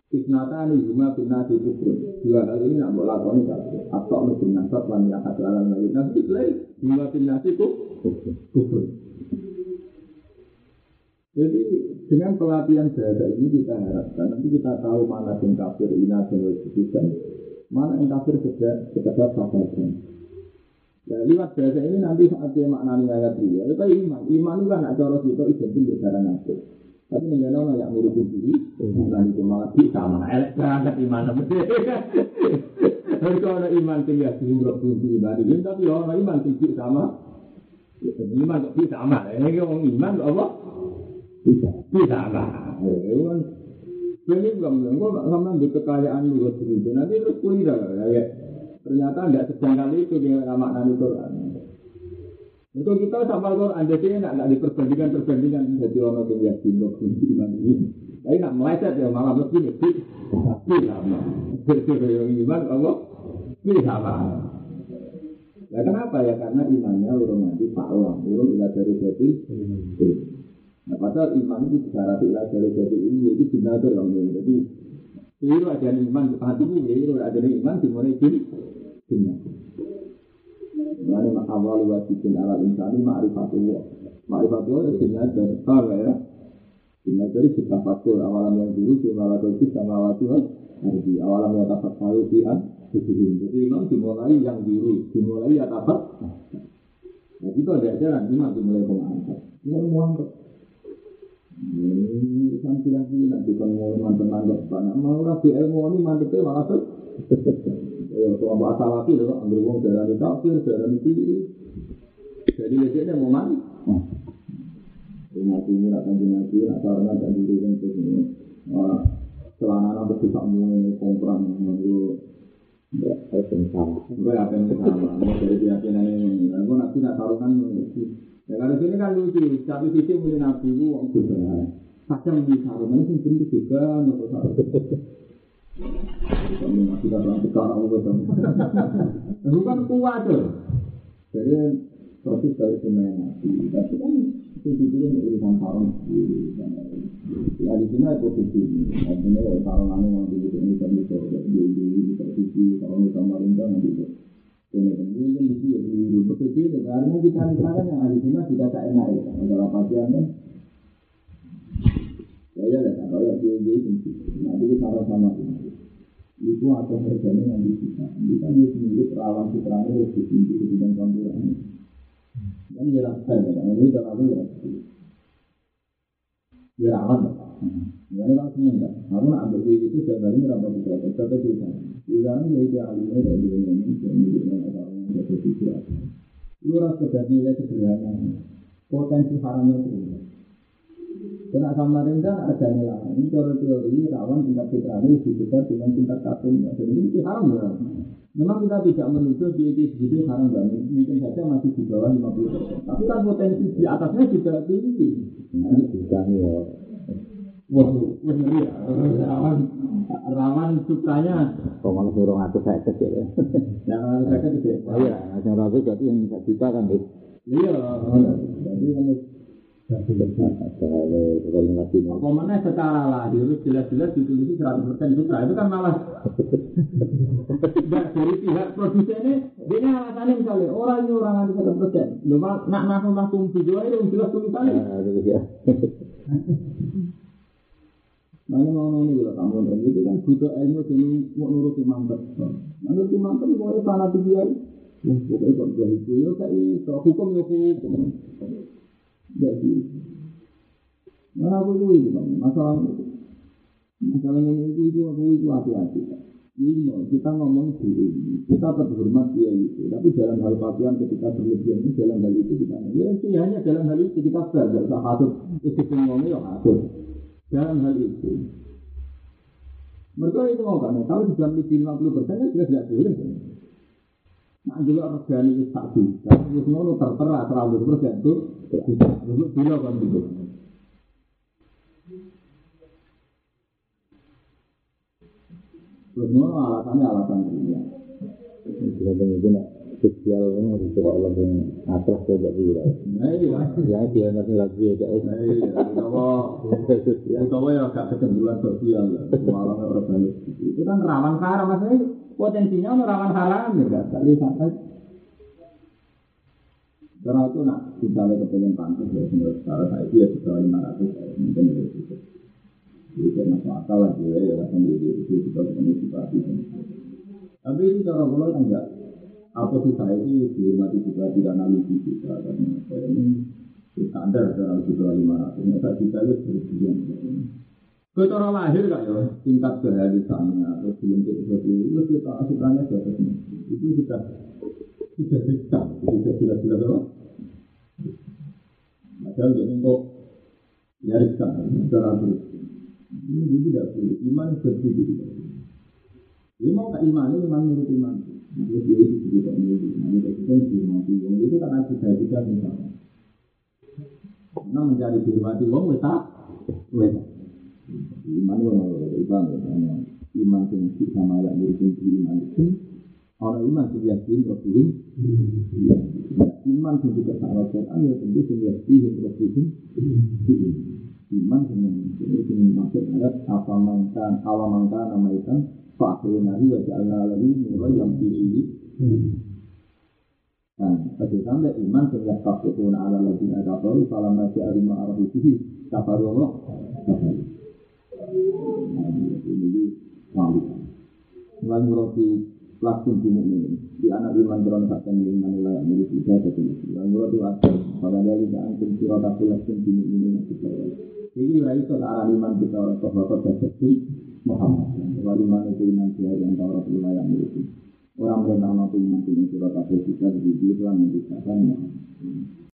Isnata ini cuma bina di kubur. Dua hal ini nak lakoni kabeh. Atau lu bin nasab lan ya kata alam lagi. Nanti lain cuma bina di kubur. Jadi dengan pelatihan bahasa ini kita harapkan nanti kita tahu mana yang kafir ina dan wajibkan, mana yang kafir sekedar sekedar sahabat. Ya, lewat bahasa ini nanti saat dia maknani ayat dia, itu iman. Iman itu kan ada cara kita identik dengan nafsu. Tapi dengan orang yang ngurusin diri, nanti itu malah bisa mana elek berangkat iman kalau ada iman tinggal di umroh kunci iman ini, tapi orang iman tinggi sama, iman kok bisa sama. Ini orang iman kok apa? Bisa, bisa sama. Kan, ini bukan bilang, kok sama di kekayaan lu sendiri. Nanti terus kuliah ya. Ternyata tidak sedangkal itu dengan makna Quran. Itu kita sama Quran, jadi enak, tidak diperbandingkan perbandingan jadi orang yang yakin kunci iman ini. Tapi nak meleset ya malah mesti mesti tapi lama. Jadi yang iman Allah pilih sama. Ya kenapa ya? Karena imannya urung nanti pak orang, urung ilah dari jadi. Nah padahal iman itu disyarat ilah dari jadi ini itu benar dong. Jadi Keliru ada iman di hati ini, keliru ada iman dimulai jin, dunia. Mak awal wajibin ala insani ma'rifatullah. Ma'rifatullah itu dunia dan tahu ya. Dunia dari kita fakul awalam yang dulu di malakul sama wajib Nanti awalam yang dapat tahu di an Jadi iman dimulai yang biru, dimulai ya dapat. Nah itu ada ajaran iman dimulai pengangkat. Ini mau ini kan bilang nanti kan mau mantan mantan mana mau rapi ilmu ini mantepnya malah tuh. Ya, kalau bahasa lagi loh, ambil uang dari kafir, dari kiri. Jadi lejaknya mau mati. Mati ini nak kanji mati, nak karena tak diri kan. Celana mau kompran, mau Ya, itu sama. Gue apa yang sama? Dari keyakinan ini, gue nanti nak taruhkan Ya kalau sini kan lucu, satu sisi mungkin nabi itu wong juga. Kadang di sarungan itu bentuk juga, sarungan. Kami masih datang sekarang betul. Itu kan kuat tuh. Jadi proses dari semuanya nabi, tapi kan itu dulu urusan sarung. Ya di sini ada posisi ini, artinya sarungan yang dulu ini kan bisa jadi di posisi sarung samarinda nanti itu. Ini ini kan mesti ya dulu betul karena kita misalkan yang ada di sini tidak tak enak ya, kalau pasien kan. Ya ya kalau yang dia dia itu nanti kita sama sama itu ada harganya yang di kita. Kita dia sendiri perawan putranya lebih tinggi dibanding campuran. Dan dia rasa ya, ini terlalu ya. Dia rawan ya. Ya ini kan seneng kan. Aku nak ambil itu hari berapa juta, berapa juta. Juga ini ya itu alimnya dari Indonesia, miliknya orang yang jadi pikiran. Itu sekedar nilai sederhana. Potensi haramnya itu. Kena Samarinda harganya lah. Ini cara teori rawan tingkat fitrahnya lebih besar dengan tingkat kafirnya. Jadi ini haram ya. Memang kita tidak menuduh di itu begitu haram kan. Mungkin saja masih di bawah 50 Tapi kan potensi di atasnya juga tinggi. Nah, ini juga ya. Wah, ngeri ya. Rawan, rawan sukanya. Kok malah suruh ngatur saya kecil ya. Yang saya kecil. Iya, yang rapi berarti yang tidak juta kan. Iya, jadi kalau apa mana secara lahir jelas-jelas ditulis 100% sutra itu kan malah Enggak dari pihak produsennya dia alasannya misalnya orang ini orang anti 100% lu nak nak langsung video itu jelas tulisannya Makanya mau ini kalau kamu dan itu kan butuh ilmu jadi mau nuruti mantep. Nuruti mantep pokoknya fanatik dia. Pokoknya kok dia itu ya kayak hukum ya hukum. Jadi, mana aku itu itu bang, masalah masalah ini itu itu aku itu hati-hati. Ini kita ngomong dulu, kita terhormat dia itu. Tapi dalam hal pakaian ketika berlebihan itu dalam hal itu kita ya sih hanya dalam hal itu kita belajar tak hatut itu ngomongnya yang hatut dalam hal itu. Mereka itu mau kan, kalau sudah lebih 50 persen ya sudah tidak boleh. Nah, dulu regani itu tak bisa. Terus ngono tertera terlalu persen itu. Dulu bila kan gitu. Terus ngono alasannya alasan nak sosial itu kok lebih atas dulu. Nah iya. Ya dia nanti lagi ya. Nah iya. Utawa utawa ya gak kecenderungan sosial ya. Malah orang banyak. Itu kan rawan haram maksudnya potensinya rawan haram ya gak kali sampai karena itu nak misalnya kepengen pantas ya menurut sekarang saya itu ya sudah lima ratus ya mungkin ya itu. Jadi kayak masuk akal lah ya ya sendiri itu juga kepengen juga Tapi itu cara pulau kan enggak apa sih saya itu dihormati juga tidak analisis juga karena saya ini standar dalam juga lima ratus. Nggak kita itu berjuang. Kau cara lahir gak ya? Tingkat kehadisannya atau belum seperti itu kita asurannya di atas itu sudah sudah dekat sudah jelas-jelas apa? Padahal jadi kok nyariskan cara terus. Ini tidak boleh. Iman seperti itu. Ini mau ke iman, iman menurut iman. Itu kan dihormati wong. Itu kan ada juga misalnya. Karena wong. Iman itu iman, iman. Iman yang bisa mayak menurut iman itu. Orang iman itu yakin, Rasulullah. Iman itu juga salah Quran, tentu yang yakin, Rasulullah. Iman itu maksud ayat apa mangkan, ala mangkan, nama ikan, Fakir nabi wa ja'alna lahu nura yang fihi. Nah, pada sampai iman sehingga kafirun ala lagi ada baru kalau masih ada lima arah itu kafir Allah. Nah, ini wali. Mulai murati langsung di ini di anak iman beron takkan iman mulai milik kita itu. Mulai murati langsung pada dari jangan penciro tapi langsung di ini kita. Jadi itu arah iman kita orang sahabat jadi Muhammad. Itu iman dia yang Taurat wilayah miliki. Orang mereka mau iman dengan surat apa kita di itu yang Muhammad.